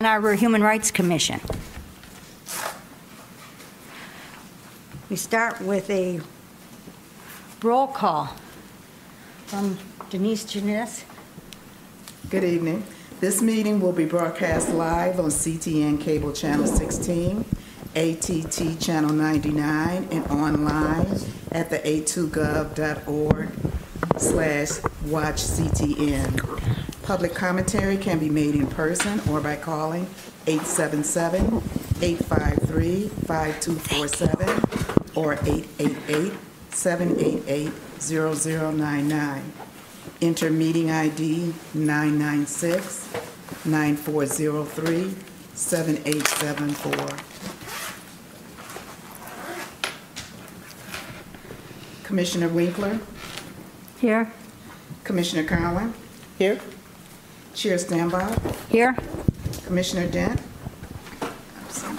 Ann Arbor Human Rights Commission. We start with a roll call from Denise Janis. Good evening. This meeting will be broadcast live on CTN Cable Channel 16, ATT Channel 99, and online at the a2gov.org slash watch CTN. Public commentary can be made in person or by calling 877-853-5247 or 888-788-0099. Enter meeting ID 996-9403-7874. Commissioner Winkler, Here. Commissioner Conlon, Here? Chair Stanbach, Here. Commissioner Dent. Absent.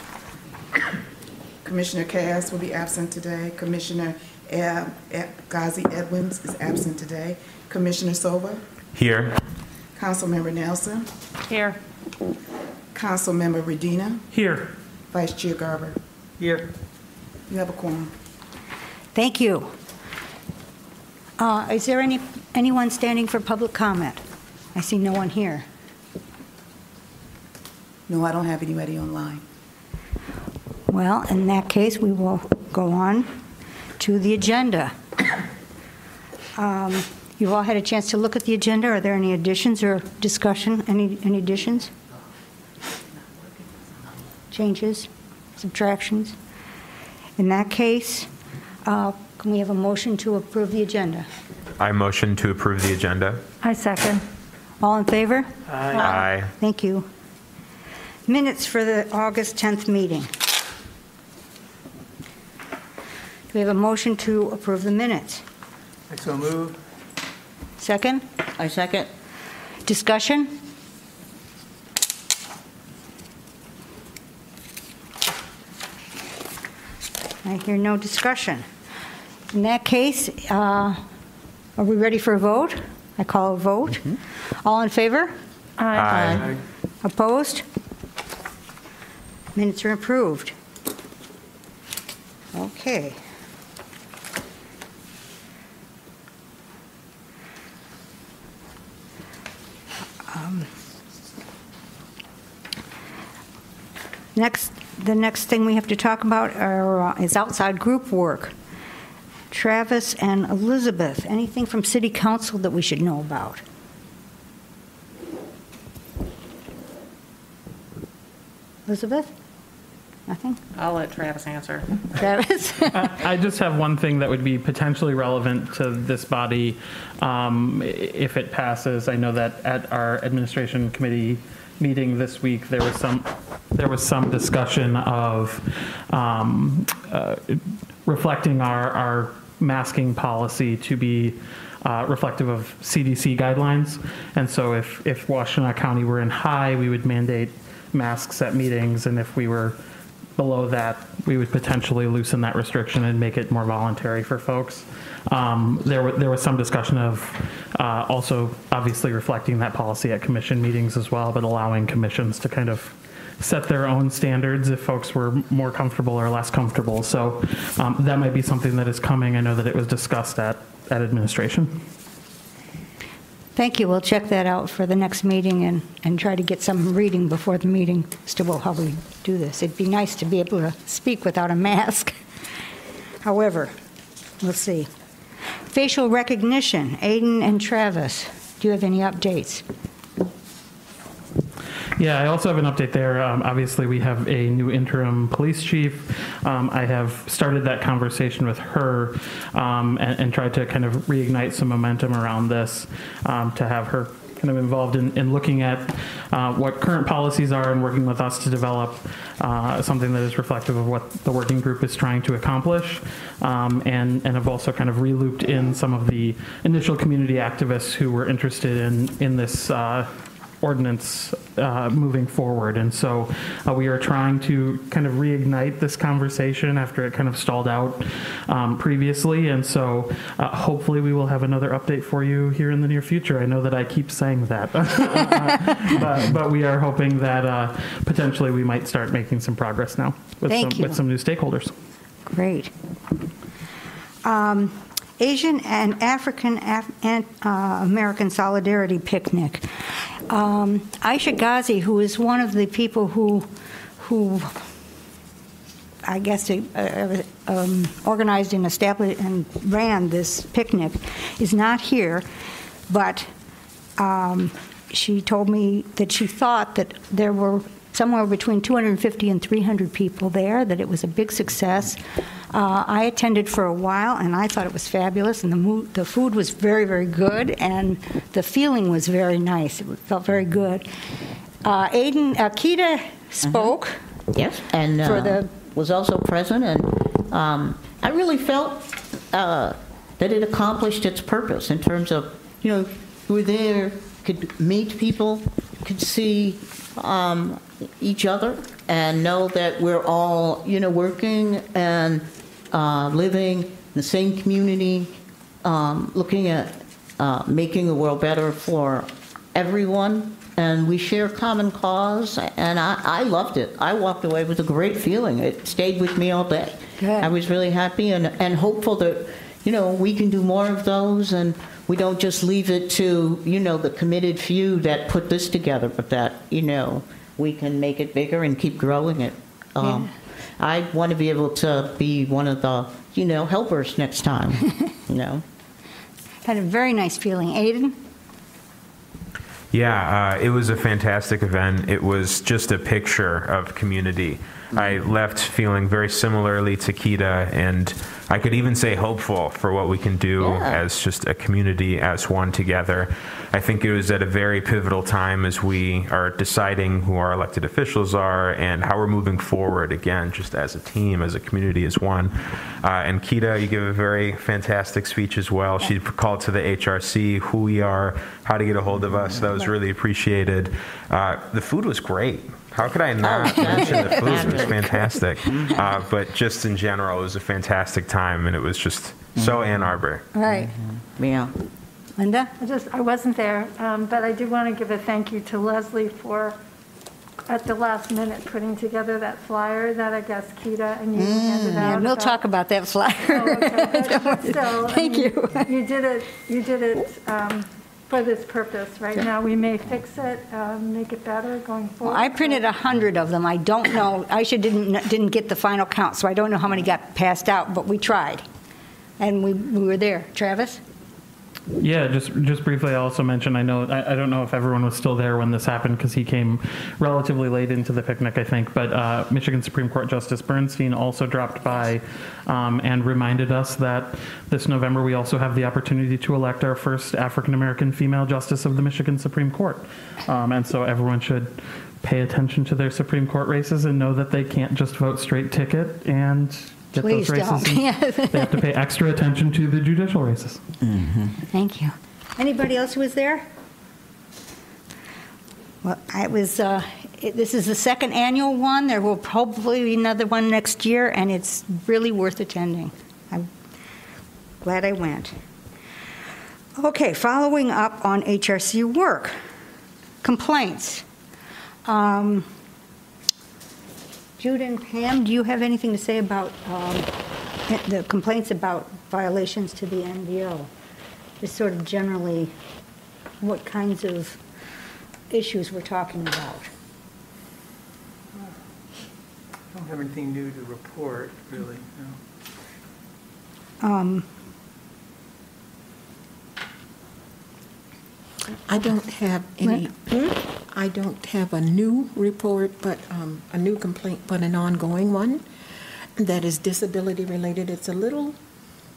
Commissioner Cass will be absent today. Commissioner eh, eh, Gazi Edwards is absent today. Commissioner Silva, Here. Councilmember Nelson, Here. Councilmember Radina, Here. Vice Chair Garber. Here. You have a quorum. Thank you. Uh, Is there any, anyone standing for public comment? I see no one here. No, I don't have anybody online. Well, in that case, we will go on to the agenda. Um, You've all had a chance to look at the agenda. Are there any additions or discussion? Any any additions? Changes? Subtractions? In that case, uh, can we have a motion to approve the agenda? I motion to approve the agenda. I second. All in favor? Aye. Thank you. Minutes for the August 10th meeting. Do we have a motion to approve the minutes? I so move. Second? I second. Discussion? I hear no discussion. In that case, uh, are we ready for a vote? I call a vote. All in favor? Aye. Opposed? Minutes are approved. Okay. Um, Next, the next thing we have to talk about are, uh, is outside group work. Travis and Elizabeth, anything from city council that we should know about? Elizabeth? Nothing? I'll let Travis answer. Travis? I just have one thing that would be potentially relevant to this body um, if it passes. I know that at our administration committee meeting this week, there was some, there was some discussion of um, uh, reflecting our, our masking policy to be uh, reflective of CDC guidelines. And so if, if Washtenaw County were in high, we would mandate masks at meetings, and if we were below that, we would potentially loosen that restriction and make it more voluntary for folks. Um, There there was some discussion of uh, also obviously reflecting that policy at commission meetings as well, but allowing commissions to kind of set their own standards if folks were more comfortable or less comfortable. So um, that might be something that is coming. I know that it was discussed at, at administration. Thank you. We'll check that out for the next meeting and, and try to get some reading before the meeting as to how we do this. It'd be nice to be able to speak without a mask. However, we'll see. Facial recognition, Aiden and Travis, do you have any updates? Yeah, I also have an update there. Um, obviously, we have a new interim police chief. Um, I have started that conversation with her um, and, and tried to kind of reignite some momentum around this um, to have her kind of involved in, in looking at uh, what current policies are and working with us to develop uh, something that is reflective of what the working group is trying to accomplish. Um, and, and have also kind of re-looped in some of the initial community activists who were interested in, in this uh, ordinance uh, moving forward. And so uh, we are trying to kind of reignite this conversation after it kind of stalled out um, previously. And so uh, hopefully we will have another update for you here in the near future. I know that I keep saying that, but, but we are hoping that uh, potentially we might start making some progress now with, some, with some new stakeholders. Great. Um, Asian and African Af- and, uh, American Solidarity Picnic. Um, Ayesha Ghazi, who is one of the people who, who I guess, uh, uh, um, organized and established and ran this picnic, is not here, but um, she told me that she thought that there were somewhere between 250 and 300 people there, that it was a big success. Uh, I attended for a while, and I thought it was fabulous, and the, mo- the food was very, very good, and the feeling was very nice. It felt very good. Uh, Aiden, Akita spoke. Yes, and For uh, the- was also present, and um, I really felt uh, that it accomplished its purpose in terms of, you know, you were there, could meet people, could see um, each other, and know that we're all, you know, working and uh, living in the same community, um, looking at uh, making the world better for everyone, and we share common cause, and I, I loved it. I walked away with a great feeling. It stayed with me all day. Good. I was really happy and, and hopeful that, you know, we can do more of those, and we don't just leave it to, you know, the committed few that put this together, but that, you know, we can make it bigger and keep growing it. Um, I want to be able to be one of the, you know, helpers next time, you know. Had a very nice feeling. Aiden? Yeah, uh, it was a fantastic event. It was just a picture of community. I left feeling very similarly to Kita, and I could even say hopeful for what we can do Yeah. as just a community, as one together. I think it was at a very pivotal time as we are deciding who our elected officials are and how we're moving forward again, just as a team, as a community, as one. Uh, and Kita, you give a very fantastic speech as well. She called to the HRC who we are, how to get a hold of us. That was really appreciated. Uh, the food was great. How could I not Oh, mention the food? It was fantastic. fantastic. Uh, but just in general, it was a fantastic time, and it was just so Ann Arbor. Right. Yeah. Linda? I just, I wasn't there, um, but I do want to give a thank you to Leslie for, at the last minute, putting together that flyer that I guess Kita and you handed out. And we'll about- talk about that flyer. Oh, okay, but- but still, I Thank mean, you. You did it, you did it um, for this purpose. Right now, we may fix it, um, make it better going Well, forward. I printed a 100 of them. I don't know, I should, didn't, didn't get the final count, so I don't know how many got passed out, but we tried. And we, we were there. Travis? Yeah, just just briefly, I also mentioned, I know, I, I don't know if everyone was still there when this happened because he came relatively late into the picnic, I think, but uh, Michigan Supreme Court Justice Bernstein also dropped by um, and reminded us that this November we also have the opportunity to elect our first African American female justice of the Michigan Supreme Court. Um, and so everyone should pay attention to their Supreme Court races and know that they can't just vote straight ticket and get Please those races. don't. in- they have to pay extra attention to the judicial races. Thank you. Anybody else who was there? Well, I was, uh, it- this is the second annual one. There will probably be another one next year, and it's really worth attending. I'm glad I went. Okay, following up on HRC work. Complaints. Um, Jude and Pam, do you have anything to say about um, the complaints about violations to the NDO? Just sort of generally, what kinds of issues we're talking about? I don't have anything new to report, really, no. Um, I don't have any, I don't have a new report, but um, a new complaint, but an ongoing one that is disability-related. It's a little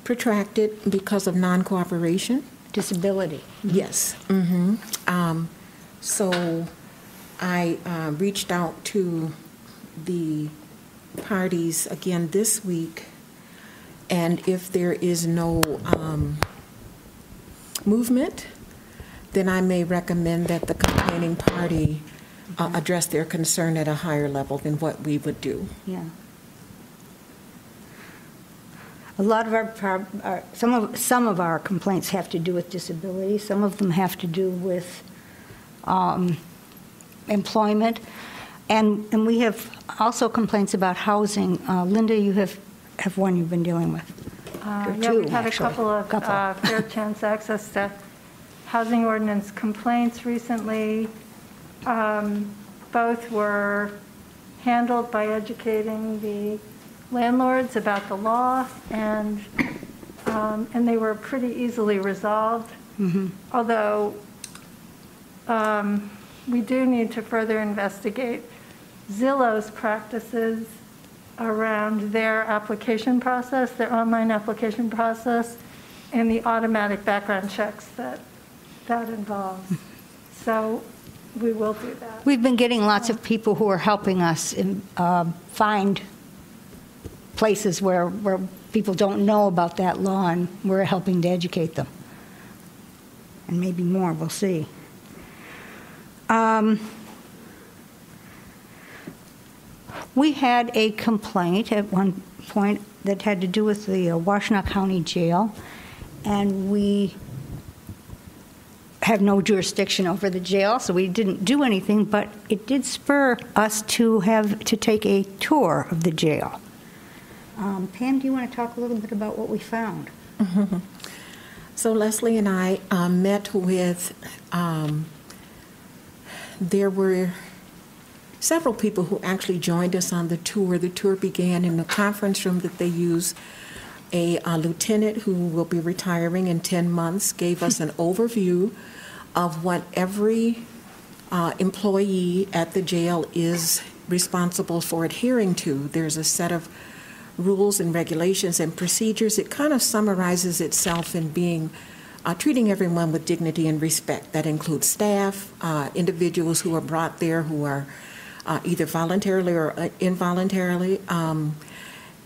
protracted because of non-cooperation. Disability. Yes. hmm Um, so I uh, reached out to the parties again this week, and if there is no um, movement, then I may recommend that the complaining party uh, address their concern at a higher level than what we would do. Yeah. A lot of our, prob- our- some of, some of our complaints have to do with disability, some of them have to do with um, employment, and, and we have also complaints about housing. Uh, Linda, you have, have one you've been dealing with. Uh, Yeah, two, we've had a couple of Couple. uh, fair chance access to housing ordinance complaints recently. Um, Both were handled by educating the landlords about the law, and, um, and they were pretty easily resolved. Although um, we do need to further investigate Zillow's practices around their application process, their online application process, and the automatic background checks that that involves. So we will do that. We've been getting lots of people who are helping us in, um, find places where, where people don't know about that law, and we're helping to educate them. And maybe more, we'll see. Um, We had a complaint at one point that had to do with the uh, Washtenaw County Jail, and we have no jurisdiction over the jail, so we didn't do anything, but it did spur us to have, to take a tour of the jail. Um, Pam, do you want to talk a little bit about what we found? So Leslie and I um, met with, um, there were several people who actually joined us on the tour. The tour began in the conference room that they use. A uh, lieutenant who will be retiring in 10 months gave us an overview of what every uh, employee at the jail is responsible for adhering to. There's a set of rules and regulations and procedures. It kind of summarizes itself in being uh, treating everyone with dignity and respect. That includes staff, uh, individuals who are brought there who are uh, either voluntarily or uh, involuntarily. Um,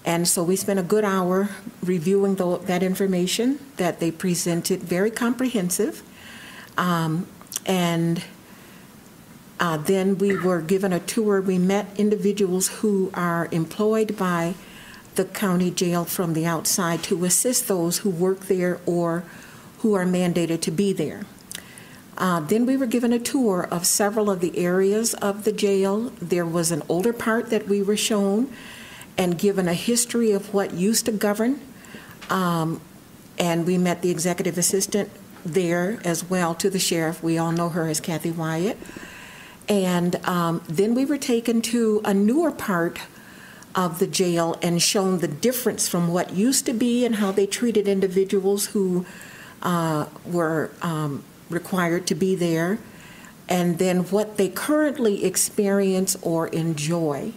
and so we spent a good hour reviewing tho- that information that they presented, very comprehensive. Um, and uh, then we were given a tour. We met individuals who are employed by the county jail from the outside to assist those who work there or who are mandated to be there. Uh, then we were given a tour of several of the areas of the jail. There was an older part that we were shown and given a history of what used to govern. Um, and we met the executive assistant there as well to the sheriff. We all know her as Kathy Wyatt. And um, then we were taken to a newer part of the jail and shown the difference from what used to be and how they treated individuals who uh, were um, required to be there, and then what they currently experience or enjoy.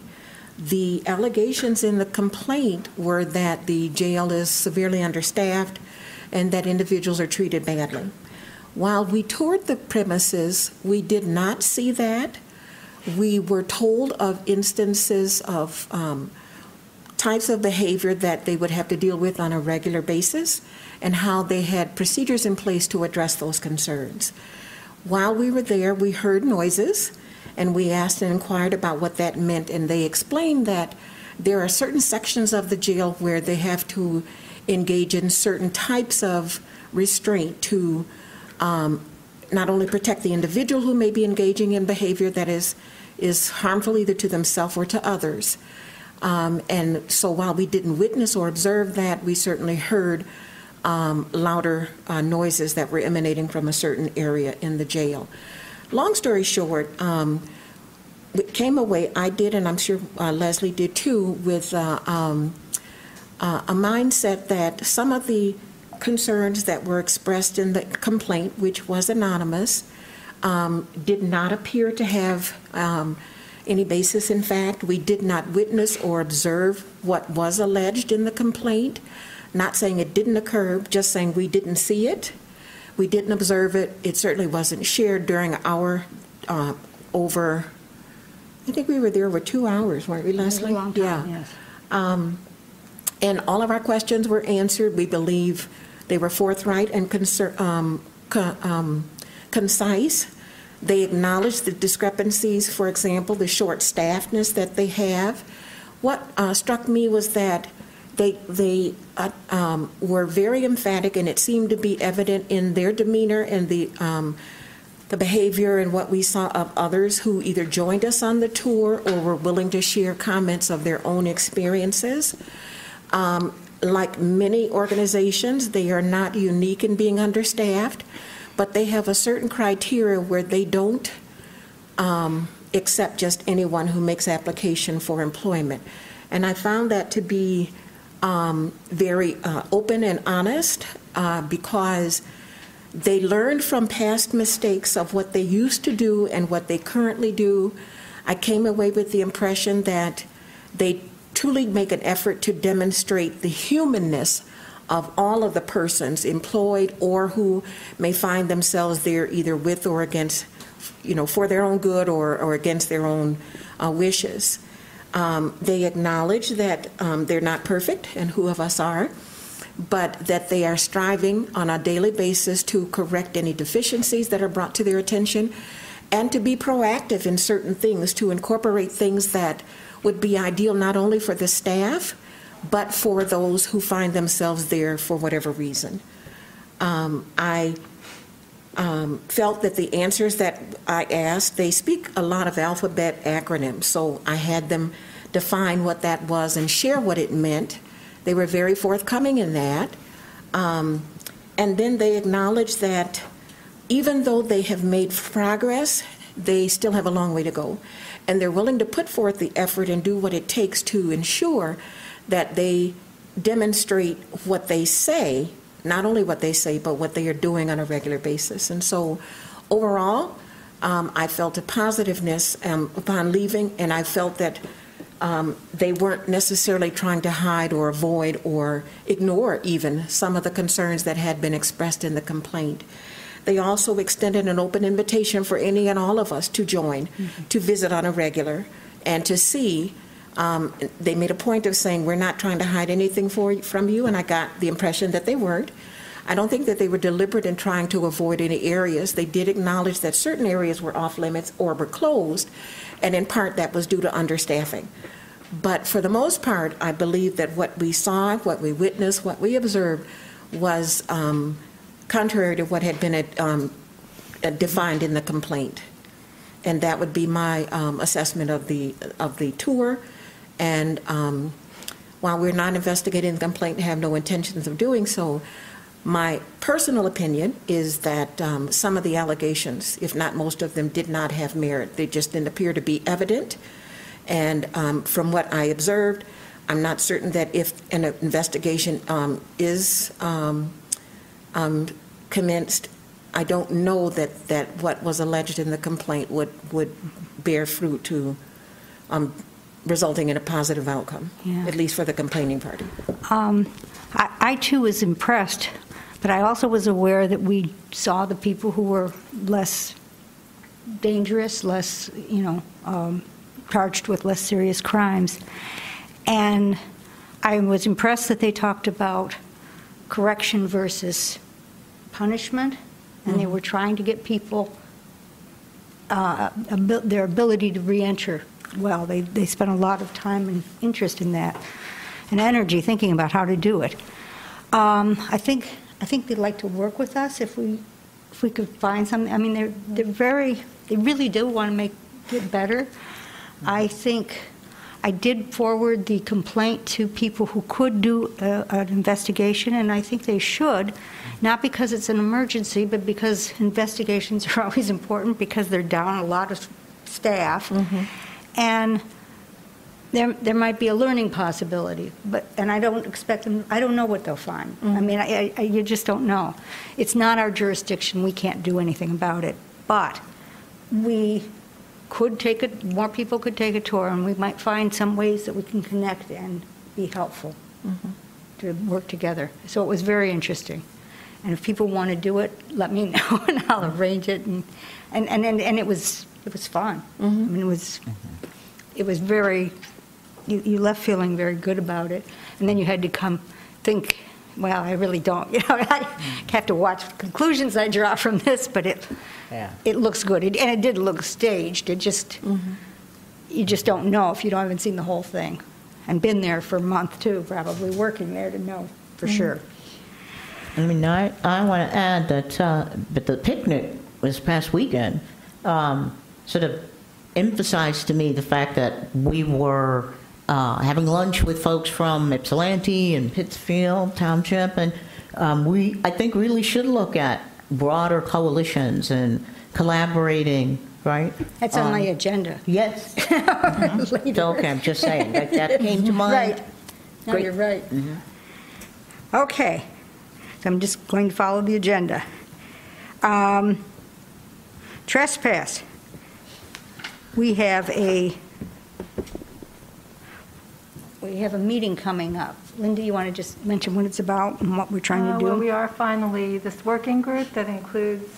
The allegations in the complaint were that the jail is severely understaffed and that individuals are treated badly. While we toured the premises, we did not see that. We were told of instances of um, types of behavior that they would have to deal with on a regular basis and how they had procedures in place to address those concerns. While we were there, we heard noises and we asked and inquired about what that meant, and they explained that there are certain sections of the jail where they have to engage in certain types of restraint to um, not only protect the individual who may be engaging in behavior that is, is harmful either to themselves or to others. Um, and so while we didn't witness or observe that, we certainly heard um, louder uh, noises that were emanating from a certain area in the jail. Long story short, um, came away, I did, and I'm sure uh, Leslie did too, with uh, um, uh, a mindset that some of the concerns that were expressed in the complaint, which was anonymous, um, did not appear to have um, any basis in fact. We did not witness or observe what was alleged in the complaint. Not saying it didn't occur, just saying we didn't see it. We didn't observe it. It certainly wasn't shared during our uh, over, I think we were there over two hours, weren't we, Leslie? time, Yeah. yes. Um, And all of our questions were answered. We believe they were forthright and um, co- um, concise. They acknowledged the discrepancies, for example, the short staffness that they have. What uh, struck me was that they, they uh, um, were very emphatic, and it seemed to be evident in their demeanor and the, um, the behavior and what we saw of others who either joined us on the tour or were willing to share comments of their own experiences. Um, like many organizations, they are not unique in being understaffed, but they have a certain criteria where they don't um, accept just anyone who makes application for employment. And I found that to be um, very uh, open and honest uh, because they learned from past mistakes of what they used to do and what they currently do. I came away with the impression that they truly make an effort to demonstrate the humanness of all of the persons employed or who may find themselves there either with or against, you know, for their own good or, or against their own uh, wishes. Um, they acknowledge that um, they're not perfect, and who of us are, but that they are striving on a daily basis to correct any deficiencies that are brought to their attention and to be proactive in certain things, to incorporate things that would be ideal not only for the staff, but for those who find themselves there for whatever reason. Um, I um, felt that the answers that I asked, they speak a lot of alphabet acronyms, so I had them define what that was and share what it meant. They were very forthcoming in that. Um, and then they acknowledged that even though they have made progress, they still have a long way to go. And they're willing to put forth the effort and do what it takes to ensure that they demonstrate what they say, not only what they say, but what they are doing on a regular basis. And so overall, um, I felt a positiveness um, upon leaving, and I felt that um, they weren't necessarily trying to hide or avoid or ignore even some of the concerns that had been expressed in the complaint. They also extended an open invitation for any and all of us to join, to visit on a regular, and to see. Um, they made a point of saying, We're not trying to hide anything for, from you, and I got the impression that they weren't. I don't think that they were deliberate in trying to avoid any areas. They did acknowledge that certain areas were off limits or were closed, and in part that was due to understaffing. But for the most part, I believe that what we saw, what we witnessed, what we observed was um, contrary to what had been um, uh, defined in the complaint. And that would be my um, assessment of the, of the tour. And um, while we're not investigating the complaint and have no intentions of doing so, my personal opinion is that um, some of the allegations, if not most of them, did not have merit. They just didn't appear to be evident. And um, from what I observed, I'm not certain that if an investigation um, is um, um, commenced, I don't know that, that what was alleged in the complaint would, would bear fruit to um, resulting in a positive outcome, Yeah. at least for the complaining party. Um, I, I too was impressed, but I also was aware that we saw the people who were less dangerous, less, you know, um, charged with less serious crimes. And I was impressed that they talked about correction versus punishment, and they were trying to get people uh, their ability to reenter well. They, they spent a lot of time and interest in that, and energy thinking about how to do it. Um, I think I think they'd like to work with us if we if we could find something. I mean, they're they're very they really do want to make it better. I think I did forward the complaint to people who could do a, an investigation, and I think they should, not because it's an emergency, but because investigations are always important because they're down a lot of staff, and there there might be a learning possibility. But and I don't expect them. I don't know what they'll find. I mm-hmm. mean, I, I, you just don't know. It's not our jurisdiction. We can't do anything about it. But we could take it, more people could take a tour, and we might find some ways that we can connect and be helpful mm-hmm. to work together. So it was very interesting. And if people want to do it, let me know, and I'll arrange it. And and and, and, and it was it was fun. Mm-hmm. I mean, it was it was very. You, you left feeling very good about it, and then you had to come think well, I really don't, you know, I have to watch the conclusions I draw from this, but it, Yeah. it looks good, It- and it did look staged, it just, you just don't know if you don't, haven't seen the whole thing, and been there for a month too, probably working there to know for sure. I mean, I, I want to add that, uh, but the picnic this past weekend um, sort of emphasized to me the fact that we were uh, having lunch with folks from Ypsilanti and Pittsfield Township, and um, we, I think, really should look at broader coalitions and collaborating, right? That's on my Um, agenda. Yes. Later. Okay, I'm just saying, that, that came to mind. Right. No, Great. you're right. Okay, so I'm just going to follow the agenda. Um, Trespass. We have a, we have a meeting coming up. Linda, you want to just mention what it's about and what we're trying Uh, to do? Well, we are finally, this working group that includes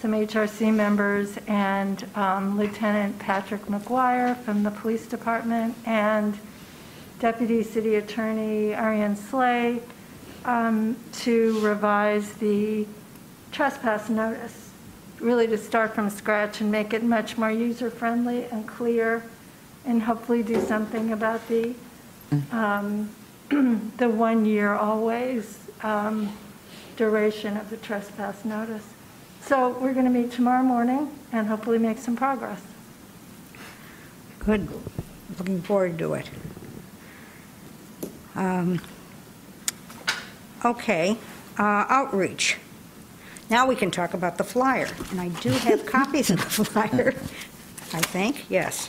some HRC members and um, Lieutenant Patrick McGuire from the Police Department and Deputy City Attorney Ariane Slay um, to revise the trespass notice, really to start from scratch and make it much more user-friendly and clear, and hopefully do something about the um, the one year always um, duration of the trespass notice. So we're going to meet tomorrow morning and hopefully make some progress. Good, looking forward to it. Um, Okay, uh, outreach. Now we can talk about the flyer, and I do have copies of the flyer, I think, yes,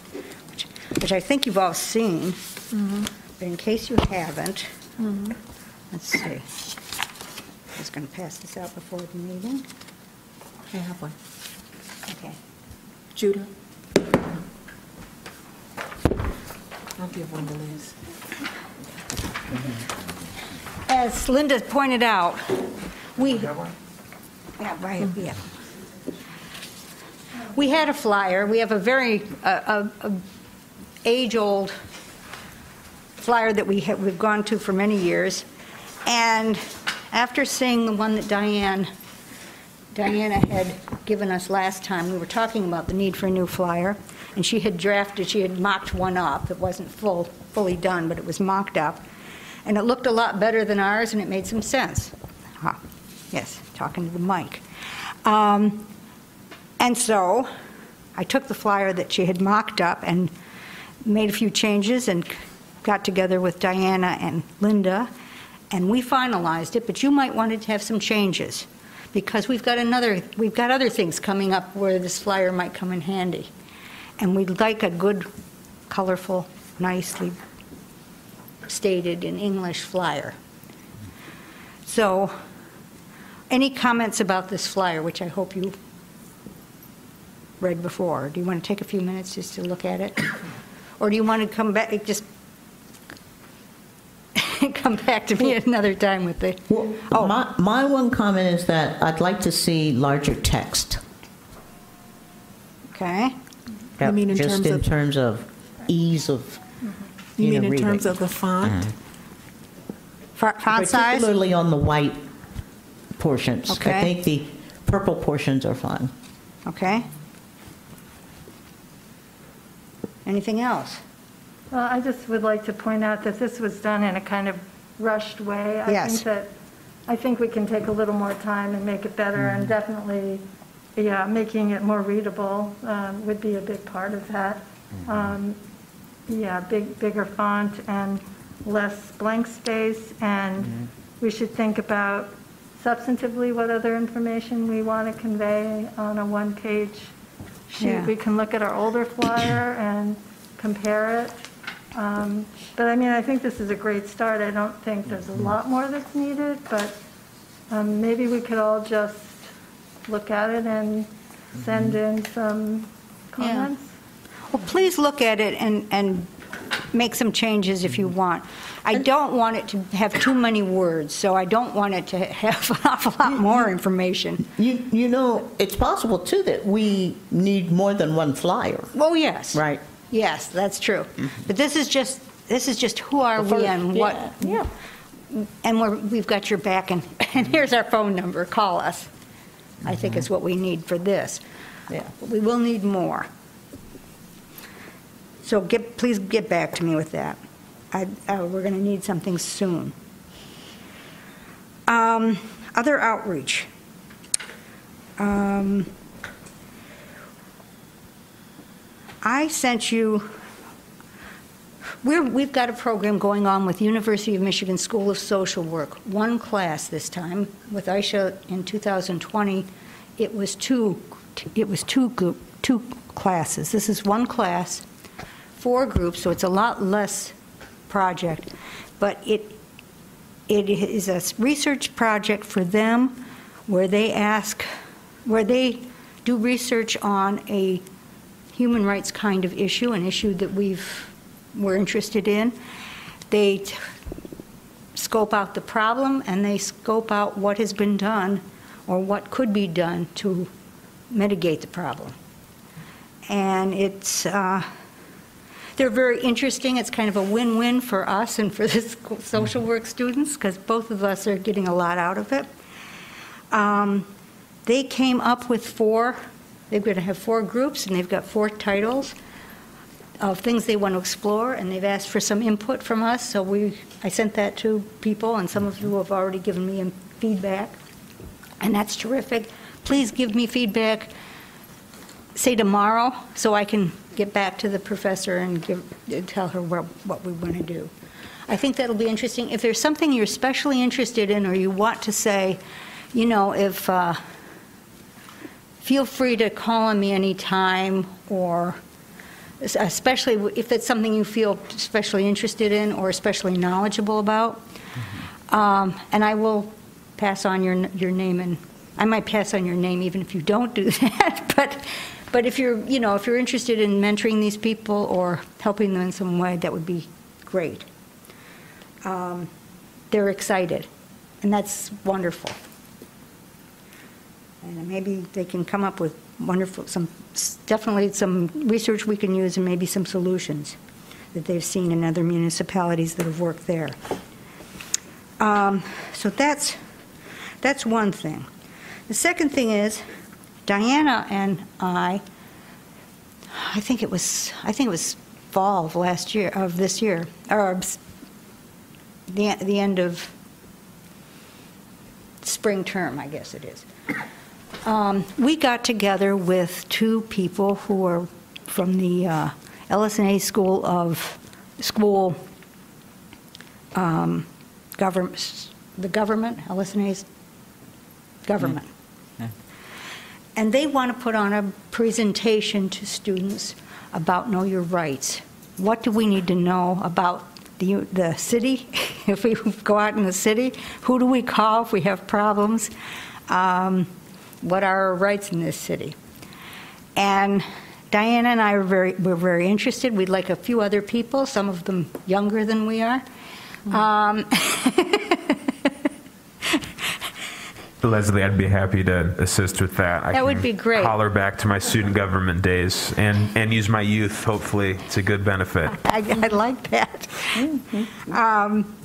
which- which I think you've all seen, mm-hmm. but in case you haven't, mm-hmm. let's see. I was going to pass this out before the meeting. I have one. Okay. Judah? I'll give one to Liz. As Linda pointed out, we... Yeah, right, yeah. We had a flyer, we have a very, uh, a- a age-old flyer that we have, we've gone to for many years, and after seeing the one that Diane, Diana had given us last time, we were talking about the need for a new flyer, and she had drafted, she had mocked one up, it wasn't full, fully done, but it was mocked up, and it looked a lot better than ours, and it made some sense. Ah, Yes, talking to the mic. Um, And so I took the flyer that she had mocked up and made a few changes and got together with Diana and Linda, and we finalized it, but you might want to have some changes, because we've got another, we've got other things coming up where this flyer might come in handy. And we'd like a good, colorful, nicely stated in English flyer. So, any comments about this flyer, which I hope you read before? Do you want to take a few minutes just to look at it? Or do you want to come back, just come back to me another time with the, Well, Oh. my, my one comment is that I'd like to see larger text. okay? You mean in Just terms in of- terms of ease of, You You mean know, in terms of the font? Uh-huh. Fa- Font size? particularly on the white portions. Okay. I think the purple portions are fine. Okay. Anything else? Well, I just would like to point out that this was done in a kind of rushed way. I Yes. think that, I think we can take a little more time and make it better, and definitely, yeah, making it more readable um, would be a big part of that. Um, Yeah, big, bigger font and less blank space, and we should think about substantively what other information we want to convey on a one-page sheet. Yeah. We can look at our older flyer and compare it. Um, But I mean, I think this is a great start. I don't think there's a lot more that's needed, but um, maybe we could all just look at it and send in some comments. Well, please look at it and, and make some changes if you want. I don't want it to have too many words, so I don't want it to have an awful lot more information. You, you know, it's possible too that we need more than one flyer, Oh, yes. right? Yes, that's true. Mm-hmm. But this is just, this is just who are we and what, yeah, and we're, we've got your back, and, and here's our phone number, call us. I think is mm-hmm. what we need for this. Yeah. We will need more. So get, please get back to me with that. I, uh, we're going to need something soon. Um, Other outreach. Um, I sent you, we're, we've got a program going on with University of Michigan School of Social Work, one class this time. With Ayesha in 2020, it was two, it was two two classes. This is one class, four groups, so it's a lot less project, but it, it is a research project for them where they ask, where they do research on a human rights kind of issue, an issue that we've, we're interested in. They scope out the problem and they scope out what has been done or what could be done to mitigate the problem. And it's, uh, they're very interesting. It's kind of a win-win for us and for the school- social work students because both of us are getting a lot out of it. Um, They came up with four, they're going to have four groups, and they've got four titles of things they want to explore, and they've asked for some input from us, so we, I sent that to people, and some of you have already given me feedback, and that's terrific. Please give me feedback, say tomorrow, so I can get back to the professor and give, tell her what, what we want to do. I think that'll be interesting. If there's something you're especially interested in, or you want to say, you know, if, uh, feel free to call on me anytime, or especially if it's something you feel especially interested in or especially knowledgeable about. Um, And I will pass on your, your name, and I might pass on your name even if you don't do that, but, but if you're, you know, if you're interested in mentoring these people or helping them in some way, that would be great. Um, They're excited, and that's wonderful. And maybe they can come up with wonderful, some, definitely some research we can use and maybe some solutions that they've seen in other municipalities that have worked there. Um, So that's, that's one thing. The second thing is, Diana and I, I think it was, I think it was fall of last year, of this year, or the, the end of spring term, I guess it is. Um, We got together with two people who are from the uh, LSNA School of, School um, Government, the government, LSNA's government. And they want to put on a presentation to students about Know Your Rights. What do we need to know about the, the city? If we go out in the city, who do we call if we have problems? Um, What are our rights in this city? And Diana and I are very, we're very interested. We'd like a few other people, some of them younger than we are. Um, Leslie, I'd be happy to assist with that. I That would be great. Holler back to my student government days and, and use my youth, hopefully, to good benefit. I, I like that. Um,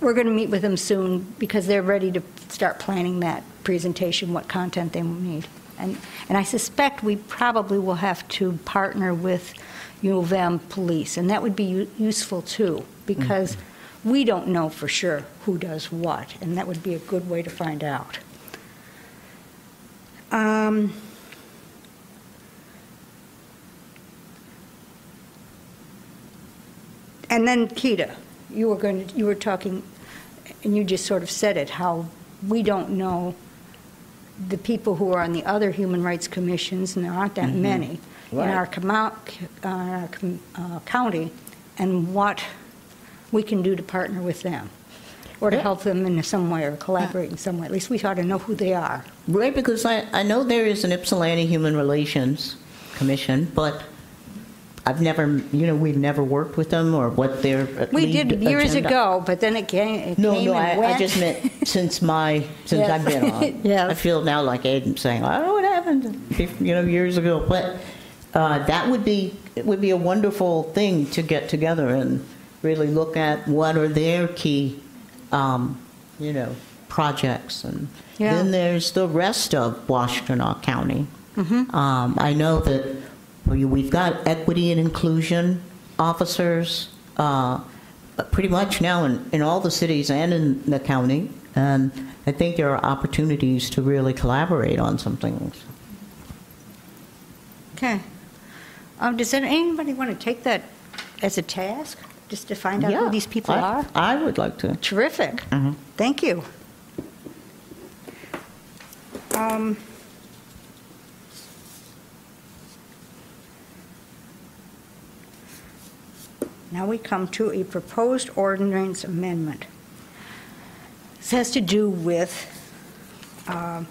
We're going to meet with them soon because they're ready to start planning that presentation, what content they will need. And, and I suspect we probably will have to partner with U of M Police, and that would be u- useful too, because we don't know for sure who does what, and that would be a good way to find out. Um, And then Keita, you were going to, you were talking, and you just sort of said it, how we don't know the people who are on the other human rights commissions, and there aren't that many, in our uh, our com- uh, county, and what we can do to partner with them, or to help them in some way, or collaborate in some way. At least we ought to know who they are. Right, because I, I know there is an Ypsilanti Human Relations Commission, but I've never, you know, we've never worked with them or what their We did years agenda- ago, but then it came, it No, came no, I, I just meant since my, since Yes. I've been on. Yes. I feel now like Aiden saying, I don't know what happened, you know, years ago. But uh, that would be, it would be a wonderful thing to get together and really look at what are their key um, you know, projects. And Yeah. then there's the rest of Washtenaw County. Um, I know that we- we've got equity and inclusion officers uh, pretty much now in, in all the cities and in the county. And I think there are opportunities to really collaborate on some things. Okay. Um, Does anybody want to take that as a task, just to find out who these people I- are? I would like to. Terrific. Mhm. Thank you. Um, Now we come to a proposed ordinance amendment. This has to do with um,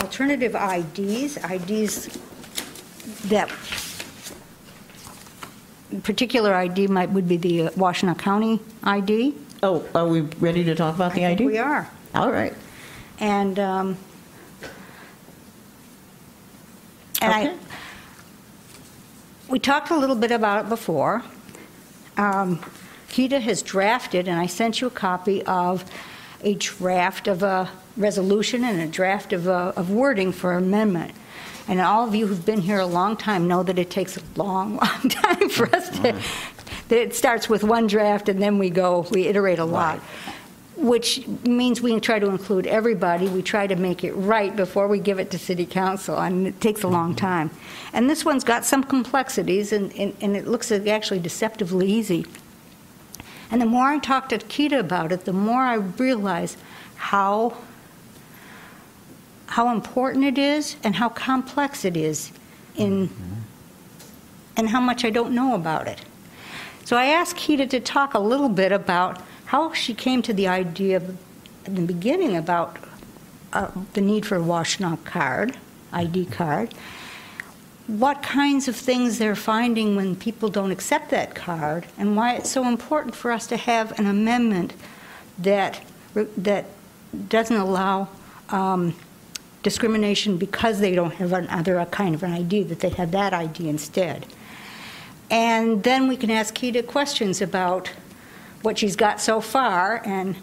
alternative IDs, IDs that particular ID might, would be the Washtenaw County ID. Oh, are we ready to talk about the I ID? think we are. All right. And, um, and I, Okay. we talked a little bit about it before. Um, Keita has drafted, and I sent you a copy of a draft of a resolution and a draft of, a- of wording for amendment. And all of you who've been here a long time know that it takes a long, long time for us to, that it starts with one draft and then we go, we iterate a lot. Which means we try to include everybody, we try to make it right before we give it to city council, and it takes a mm-hmm. long time. And this one's got some complexities, and, and and it looks actually deceptively easy. And the more I talk to Keita about it, the more I realize how, how important it is and how complex it is in, and how much I don't know about it. So I asked Keita to talk a little bit about how she came to the idea of, in the beginning about uh, the need for a Washtenaw card, ID card, what kinds of things they're finding when people don't accept that card, and why it's so important for us to have an amendment that, that doesn't allow um, discrimination because they don't have another kind of an ID, that they have that ID instead. And then we can ask Keita questions about what she's got so far and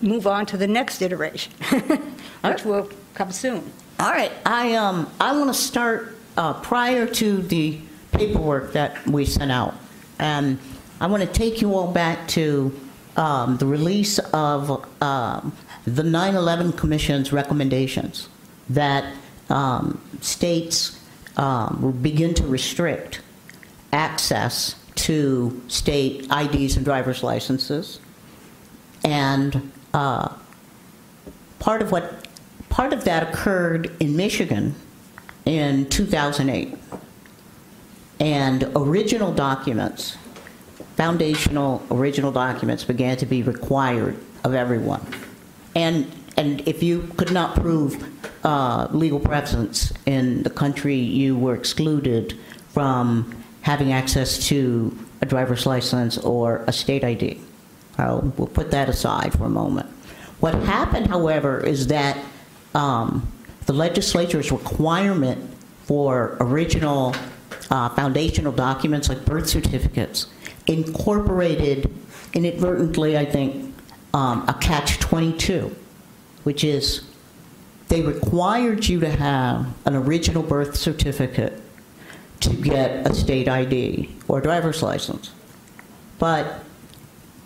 move on to the next iteration, which will come soon. All right, I, um, I want to start uh, prior to the paperwork that we sent out. And I want to take you all back to um, the release of um, the 9/11 Commission's recommendations that um, states um, begin to restrict access to state IDs and driver's licenses. And uh, part of what part of that occurred in Michigan in 2008. And original documents, foundational original documents began to be required of everyone. And and if you could not prove uh, legal presence in the country, you were excluded from having access to a driver's license or a state ID. I'll, we'll put that aside for a moment. What happened, however, is that um, the legislature's requirement for original uh, foundational documents like birth certificates incorporated inadvertently, I think, um, a catch 22, which is they required you to have an original birth certificate to get a state ID or driver's license. But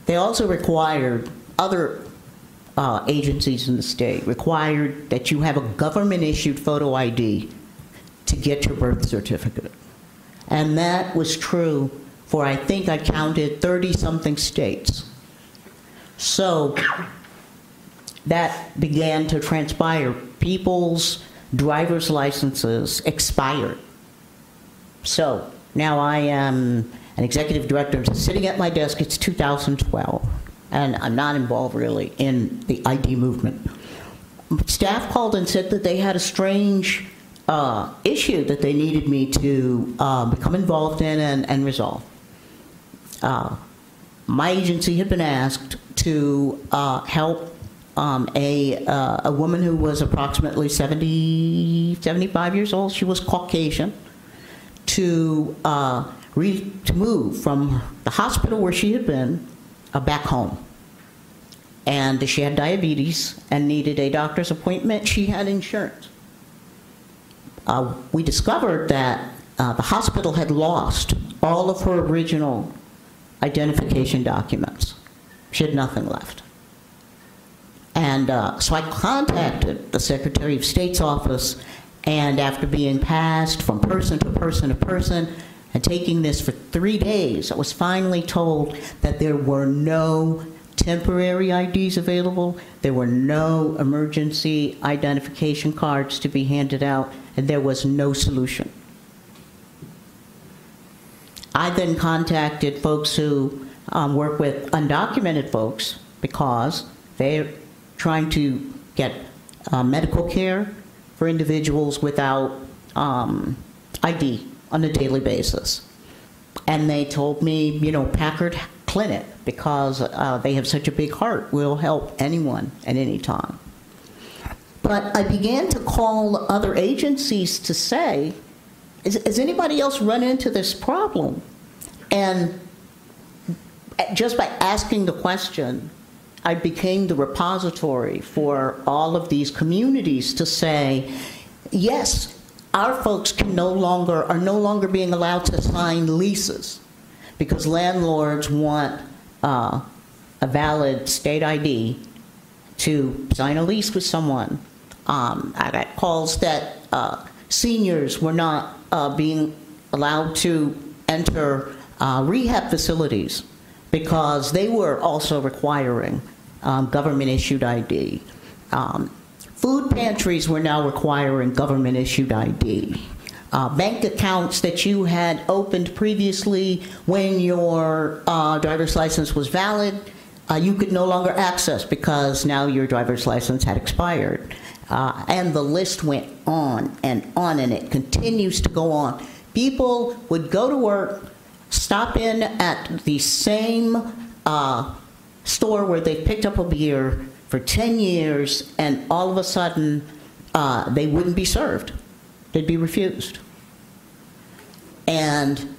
they also required other uh, agencies in the state required that you have a government-issued photo ID to get your birth certificate. And that was true for, I think I counted 30-something states. So that began to transpire. People's driver's licenses expired. So now I am an executive director sitting at my desk. It's 2012, and I'm not involved really in the ID movement. Staff called and said that they had a strange uh, issue that they needed me to uh, become involved in and, and resolve. Uh, my agency had been asked to uh, help um, a, uh, a woman who was approximately 70, 75 years old. She was Caucasian to uh, re- to move from the hospital where she had been uh, back home. And she had diabetes and needed a doctor's appointment. She had insurance. Uh, we discovered that uh, the hospital had lost all of her original identification documents. She had nothing left. And uh, so I contacted the Secretary of State's office, and after being passed from person to person to person and taking this for three days, I was finally told that there were no temporary IDs available, there were no emergency identification cards to be handed out, and there was no solution. I then contacted folks who um, work with undocumented folks because they're trying to get uh, medical care for individuals without um, ID on a daily basis. And they told me, you know, Packard Clinic, because uh, they have such a big heart, will help anyone at any time. But I began to call other agencies to say, is, has anybody else run into this problem? And just by asking the question, I became the repository for all of these communities to say, yes, our folks can no longer are no longer being allowed to sign leases because landlords want uh, a valid state ID to sign a lease with someone. Um, I got calls that uh, seniors were not uh, being allowed to enter uh, rehab facilities because they were also requiring um, government issued ID. Um, food pantries were now requiring government issued ID. Uh, bank accounts that you had opened previously when your uh, driver's license was valid, uh, you could no longer access because now your driver's license had expired. Uh, and the list went on and on, and it continues to go on. People would go to work, stop in at the same uh, store where they picked up a beer for 10 years, and all of a sudden, uh, they wouldn't be served. They'd be refused. And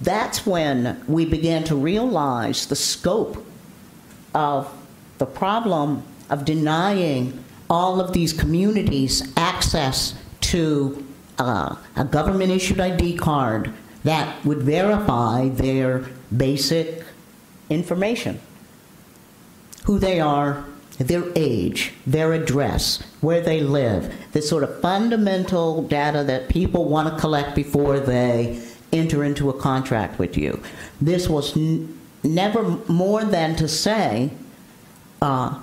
that's when we began to realize the scope of the problem of denying all of these communities access to uh, a government issued ID card that would verify their basic information who they are, their age, their address, where they live, the sort of fundamental data that people want to collect before they enter into a contract with you. This was never more than to say uh,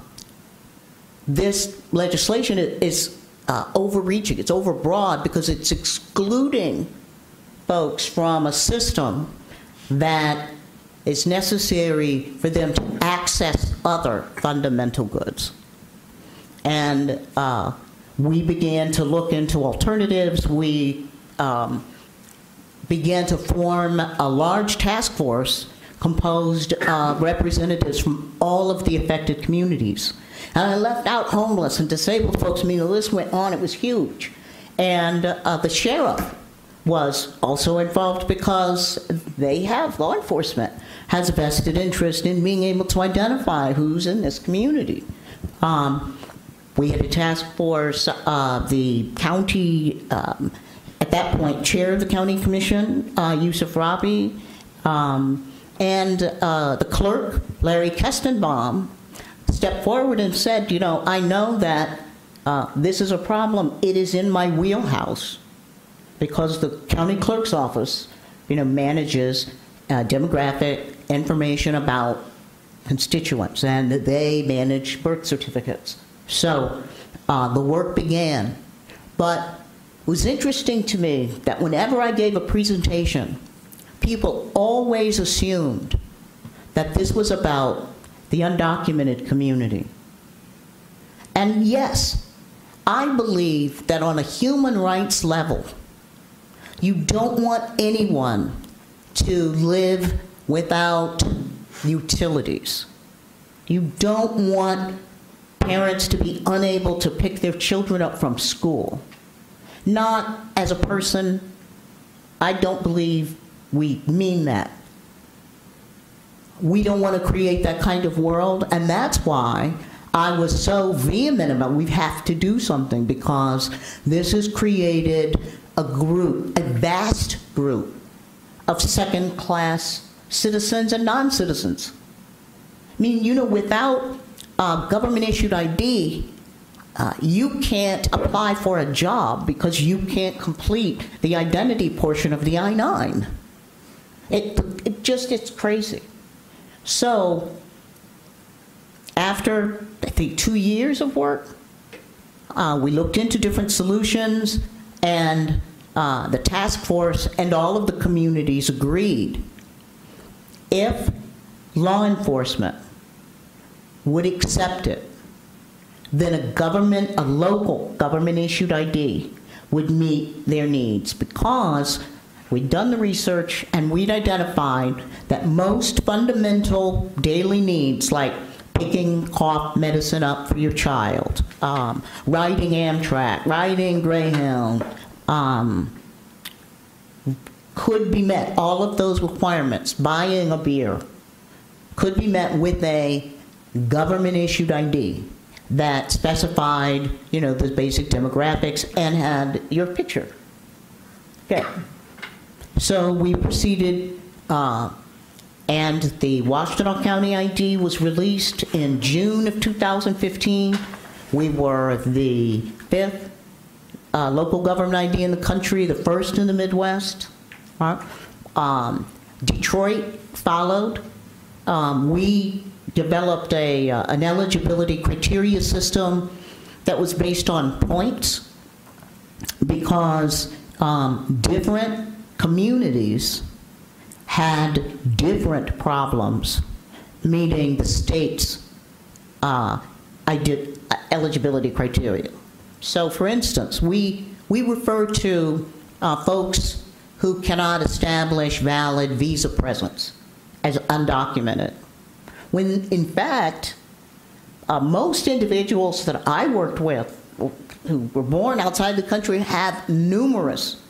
this legislation is uh, overreaching, it's overbroad because it's excluding folks from a system that is necessary for them to access other fundamental goods. And uh, we began to look into alternatives. We um, began to form a large task force composed of representatives from all of the affected communities. And I left out homeless and disabled folks. I mean, the list went on, it was huge. And uh, the sheriff was also involved because they have law enforcement has a vested interest in being able to identify who's in this community. Um, we had a task force, uh, the county, um, at that point, chair of the county commission, uh, Yousef Rabhi, um, and uh, the clerk, Larry Kestenbaum, stepped forward and said, you know, I know that uh, this is a problem. It is in my wheelhouse because the county clerk's office, you know, manages uh, demographic information about constituents, and they manage birth certificates. So uh, the work began. But it was interesting to me that whenever I gave a presentation, people always assumed that this was about the undocumented community. And yes, I believe that on a human rights level, you don't want anyone to live without utilities. You don't want parents to be unable to pick their children up from school. Not as a person, I don't believe we mean that. We don't want to create that kind of world, and that's why I was so vehement about we have to do something because this has created a group, a vast group of second class citizens and non citizens. I mean, you know, without uh, government issued ID, uh, you can't apply for a job because you can't complete the identity portion of the I 9. It, it just, it's crazy. So, after I think two years of work, uh, we looked into different solutions, and uh, the task force and all of the communities agreed if law enforcement would accept it, then a government, a local government issued ID would meet their needs because we'd done the research and we'd identified that most fundamental daily needs, like picking cough medicine up for your child, um, riding Amtrak, riding Greyhound, um, could be met. All of those requirements, buying a beer, could be met with a government issued ID that specified, you know, the basic demographics and had your picture. Okay. So we proceeded, uh, and the Washtenaw County ID was released in June of 2015. We were the fifth uh, local government ID in the country, the first in the Midwest. Right? Um, Detroit followed. Um, we developed a, uh, an eligibility criteria system that was based on points because um, different communities had different problems meeting the state's uh, ID, eligibility criteria. So, for instance, we, we refer to uh, folks who cannot establish valid visa presence as undocumented. When in fact, uh, most individuals that I worked with who were born outside the country have numerous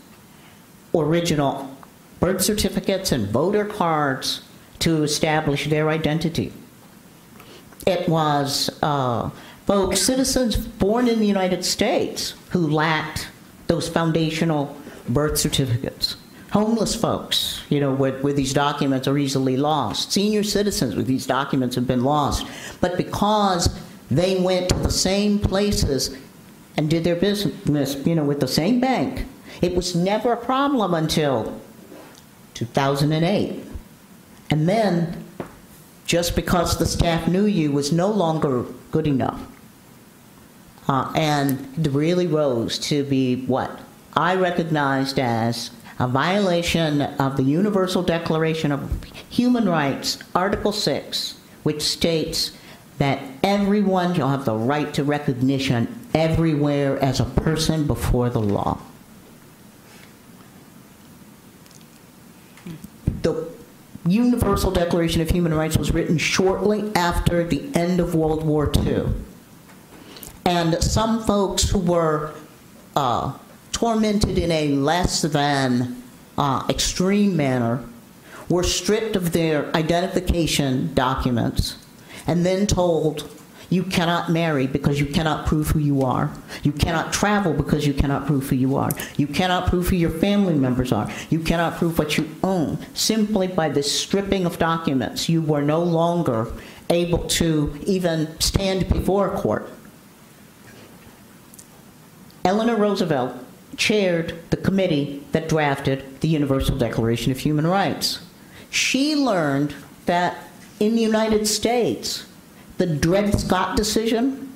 original birth certificates and voter cards to establish their identity. It was uh, folks, citizens born in the United States, who lacked those foundational birth certificates homeless folks, you know, where, where these documents are easily lost, senior citizens where these documents have been lost. But because they went to the same places and did their business, you know, with the same bank, it was never a problem until 2008. And then, just because the staff knew you was no longer good enough. Uh, and really rose to be what I recognized as a violation of the Universal Declaration of Human Rights, Article 6, which states that everyone shall have the right to recognition everywhere as a person before the law. The Universal Declaration of Human Rights was written shortly after the end of World War II. And some folks who were uh, tormented in a less than uh, extreme manner, were stripped of their identification documents, and then told, you cannot marry because you cannot prove who you are. You cannot travel because you cannot prove who you are. You cannot prove who your family members are. You cannot prove what you own. Simply by the stripping of documents, you were no longer able to even stand before a court. Eleanor Roosevelt chaired the committee that drafted the Universal Declaration of Human Rights. She learned that in the United States, the Dred Scott decision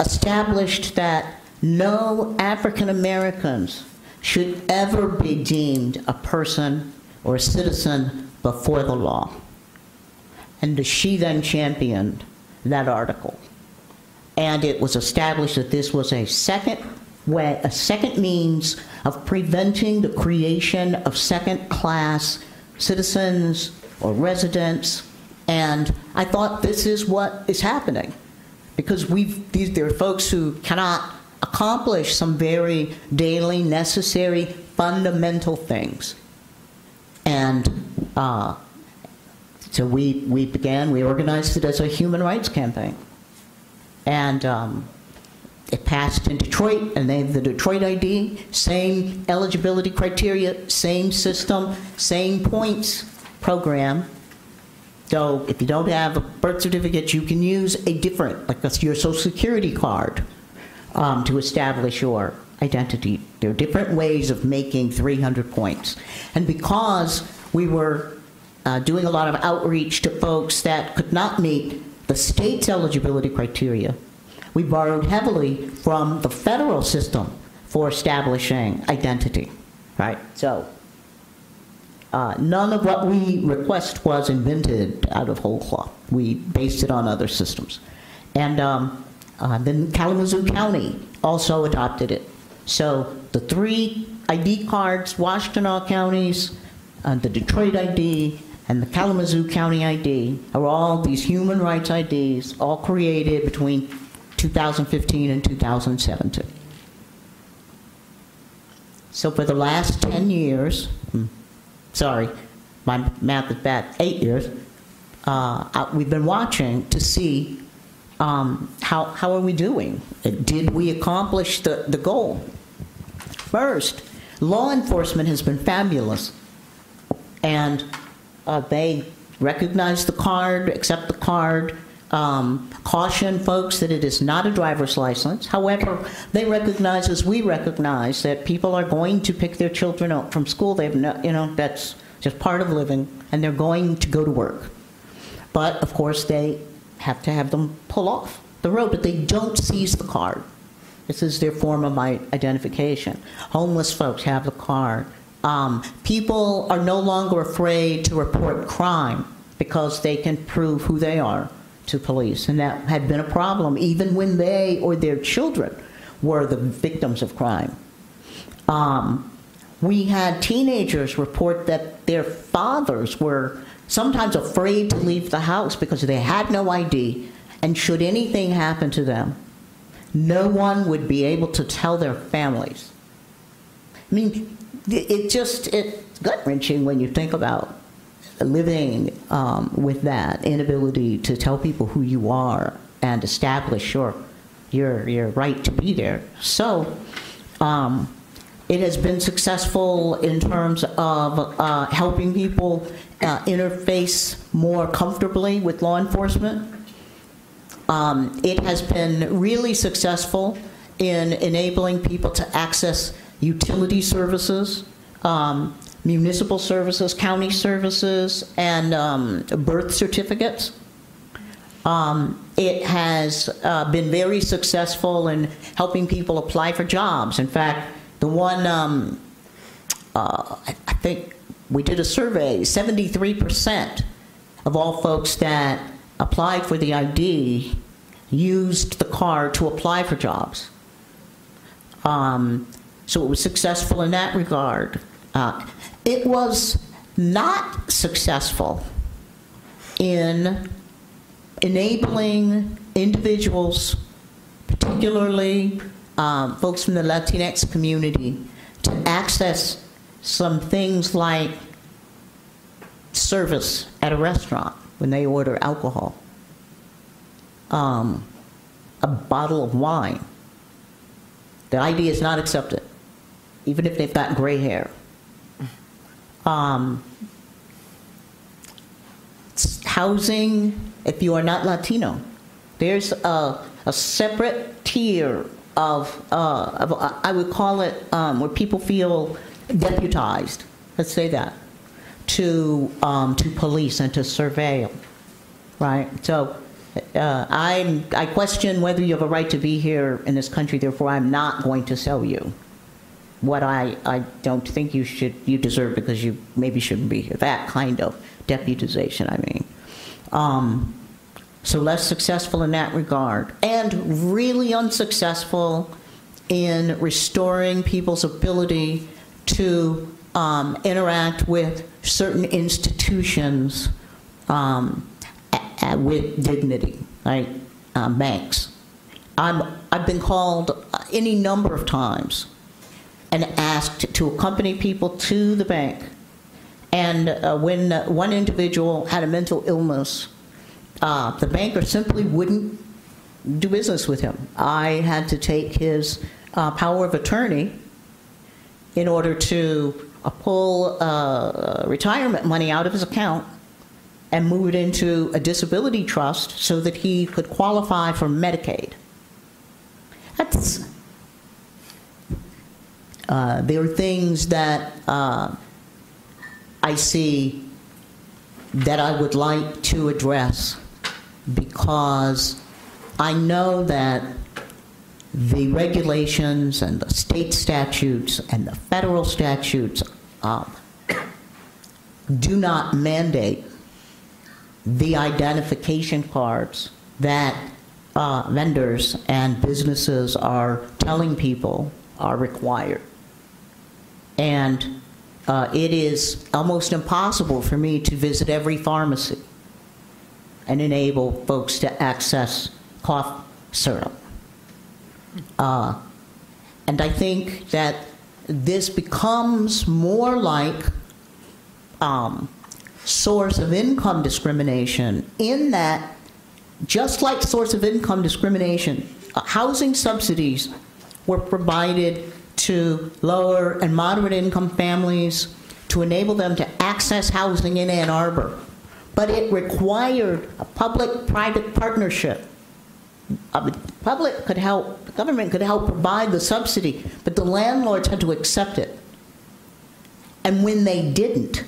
established that no African Americans should ever be deemed a person or a citizen before the law. And she then championed that article. And it was established that this was a second way, a second means of preventing the creation of second class citizens or residents. And I thought this is what is happening because we've, these, there are folks who cannot accomplish some very daily, necessary, fundamental things. And uh, so we, we began, we organized it as a human rights campaign. And um, it passed in Detroit, and they have the Detroit ID, same eligibility criteria, same system, same points program. So if you don't have a birth certificate, you can use a different, like a- your social security card, um, to establish your identity. There are different ways of making 300 points. And because we were uh, doing a lot of outreach to folks that could not meet the state's eligibility criteria, we borrowed heavily from the federal system for establishing identity, right? So uh, none of what we request was invented out of whole cloth. We based it on other systems. And um, uh, then Kalamazoo County also adopted it. So the three ID cards, Washtenaw counties, uh, the Detroit ID, and the Kalamazoo County ID are all these human rights IDs, all created between 2015 and 2017. So for the last 10 years, sorry, my math is bad, eight years, uh, we've been watching to see um, how, how are we doing? Did we accomplish the, the goal? First, law enforcement has been fabulous, and uh, they recognize the card, accept the card, um, caution folks that it is not a driver's license. However, they recognize, as we recognize, that people are going to pick their children up from school. They have no, you know, that's just part of living, and they're going to go to work. But of course, they have to have them pull off the road, but they don't seize the card. This is their form of my identification. Homeless folks have the card. Um, people are no longer afraid to report crime because they can prove who they are to police. And that had been a problem even when they or their children were the victims of crime. Um, we had teenagers report that their fathers were sometimes afraid to leave the house because they had no ID, and should anything happen to them, no one would be able to tell their families. I mean, it just, it's gut wrenching when you think about living um, with that inability to tell people who you are and establish your, your, your right to be there. So, um, it has been successful in terms of uh, helping people uh, interface more comfortably with law enforcement. Um, it has been really successful in enabling people to access utility services, um, municipal services, county services, and um, birth certificates. Um, it has uh, been very successful in helping people apply for jobs. In fact, the one, um, uh, I think we did a survey, 73% of all folks that applied for the ID used the card to apply for jobs. Um, so it was successful in that regard. Uh, it was not successful in enabling individuals, particularly um, folks from the Latinx community, to access some things like service at a restaurant when they order alcohol, um, a bottle of wine. The ID is not accepted, even if they've got gray hair. Um, housing, if you are not Latino, there's a, a separate tier of, uh, of, uh, I would call it, um, where people feel deputized, let's say that, to, um, to police and to surveil, right? So uh, I, I question whether you have a right to be here in this country, therefore I'm not going to sell you what I, I don't think you should, you deserve because you maybe shouldn't be here. That kind of deputization, I mean. Um, so less successful in that regard, and really unsuccessful in restoring people's ability to um, interact with certain institutions um, with dignity, like uh, banks. I'm, I've been called any number of times and asked to accompany people to the bank And uh, when uh, one individual had a mental illness, uh, the banker simply wouldn't do business with him. I had to take his uh, power of attorney in order to uh, pull uh, retirement money out of his account and move it into a disability trust so that he could qualify for Medicaid. That's uh, there are things that uh, I see that I would like to address because I know that the regulations and the state statutes and the federal statutes um, do not mandate the identification cards that uh, vendors and businesses are telling people are required. And uh, it is almost impossible for me to visit every pharmacy and enable folks to access cough syrup. Uh, and I think that this becomes more like um, source of income discrimination in that, just like source of income discrimination, uh, housing subsidies were provided to lower and moderate income families to enable them to access housing in Ann Arbor. But it required a public-private partnership. Uh, the public could help, the government could help provide the subsidy, but the landlords had to accept it. And when they didn't,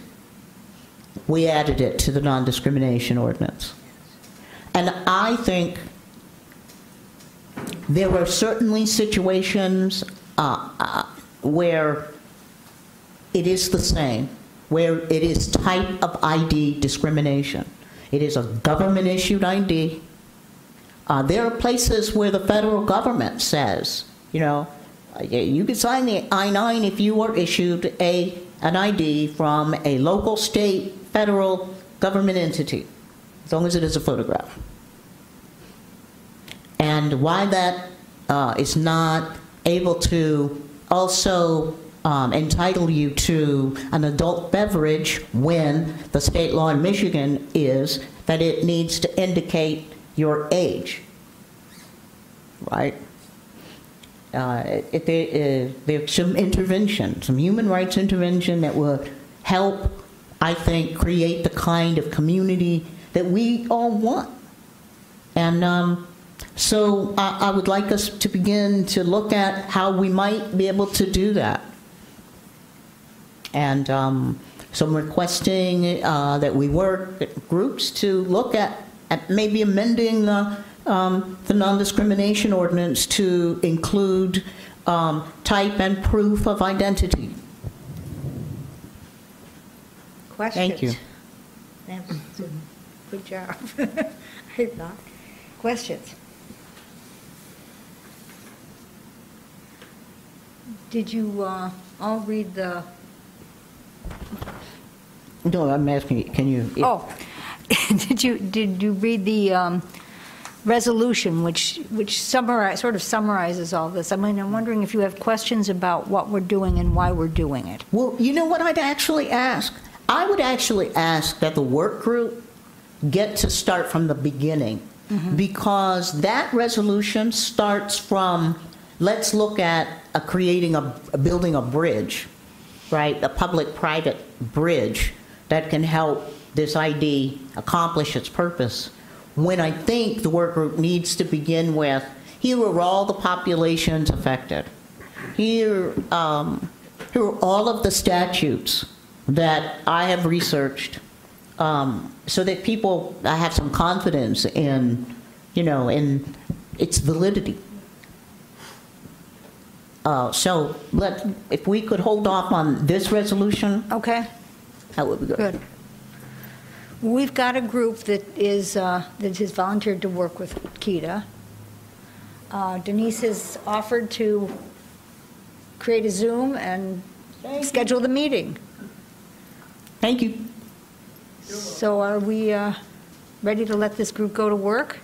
we added it to the non-discrimination ordinance. And I think there are certainly situations uh, uh, where it is the same, where it is type of ID discrimination. It is a government-issued ID. Uh, there are places where the federal government says, you know, uh, you can sign the I-9 if you are issued a, an ID from a local, state, federal government entity, as long as it is a photograph. And why that uh, is not able to also um, entitle you to an adult beverage when the state law in Michigan is that it needs to indicate your age, right? Uh, it, there, uh, there's some intervention, some human rights intervention that will help, I think, create the kind of community that we all want. And um, so I, I would like us to begin to look at how we might be able to do that. And um, so I'm requesting uh, that we work groups to look at, at maybe amending the, um, the non-discrimination ordinance to include um, type and proof of identity. Questions? Thank you. That's a Good job, I thought. Questions? Did you uh, all read the, No, I'm asking, you, can you? oh, did you, did you read the um, resolution, which, which summarize, sort of summarizes all this? I mean, I'm wondering if you have questions about what we're doing and why we're doing it. Well, you know what I'd actually ask? I would actually ask that the work group get to start from the beginning because that resolution starts from let's look at uh, creating a, a building a bridge, right? A public-private bridge that can help this ID accomplish its purpose. When I think the work group needs to begin with, here are all the populations affected. Here, um, here are all of the statutes that I have researched um, so that people I have some confidence in, you know, in its validity. Uh, so let, if we could hold off on this resolution, Okay? that would be good. Good. We've got a group that is, uh, that has volunteered to work with Keita. Uh, Denise has offered to create a Zoom and schedule the meeting. Thank you. So are we uh, ready to let this group go to work?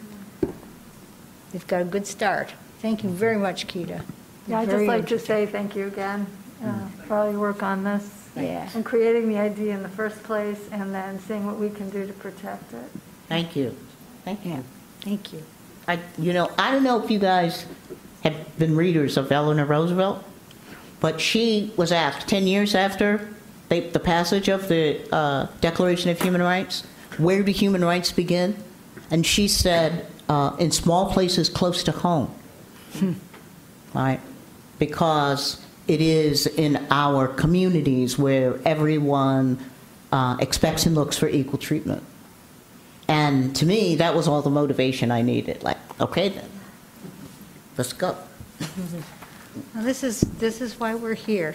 They've got a good start. Thank you very much, Keita. Yeah, I'd just Very like to say thank you again uh, for all your work on this. Yeah. And creating the idea in the first place and then seeing what we can do to protect it. Thank you. Thank you. Thank you. I, you know, I don't know if you guys have been readers of Eleanor Roosevelt, but she was asked 10 years after they, the passage of the uh, Declaration of Human Rights, where do human rights begin? And she said, uh, in small places close to home. Right? Because it is in our communities where everyone uh, expects and looks for equal treatment. And to me, that was all the motivation I needed. Like, okay, then, let's go. Well, this is, this is why we're here.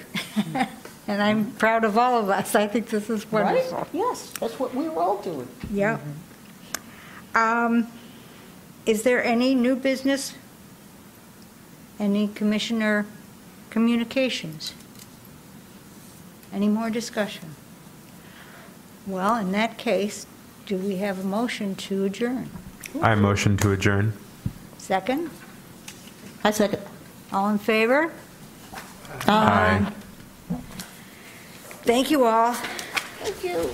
And I'm proud of all of us. I think this is wonderful. Right? Yes, that's what we were all doing. Yeah. Um, Is there any new business? Any commissioner communications? Any more discussion? Well, in that case, do we have a motion to adjourn? I motion to adjourn. Second? I second. All in favor? Aye. Thank you all. Thank you.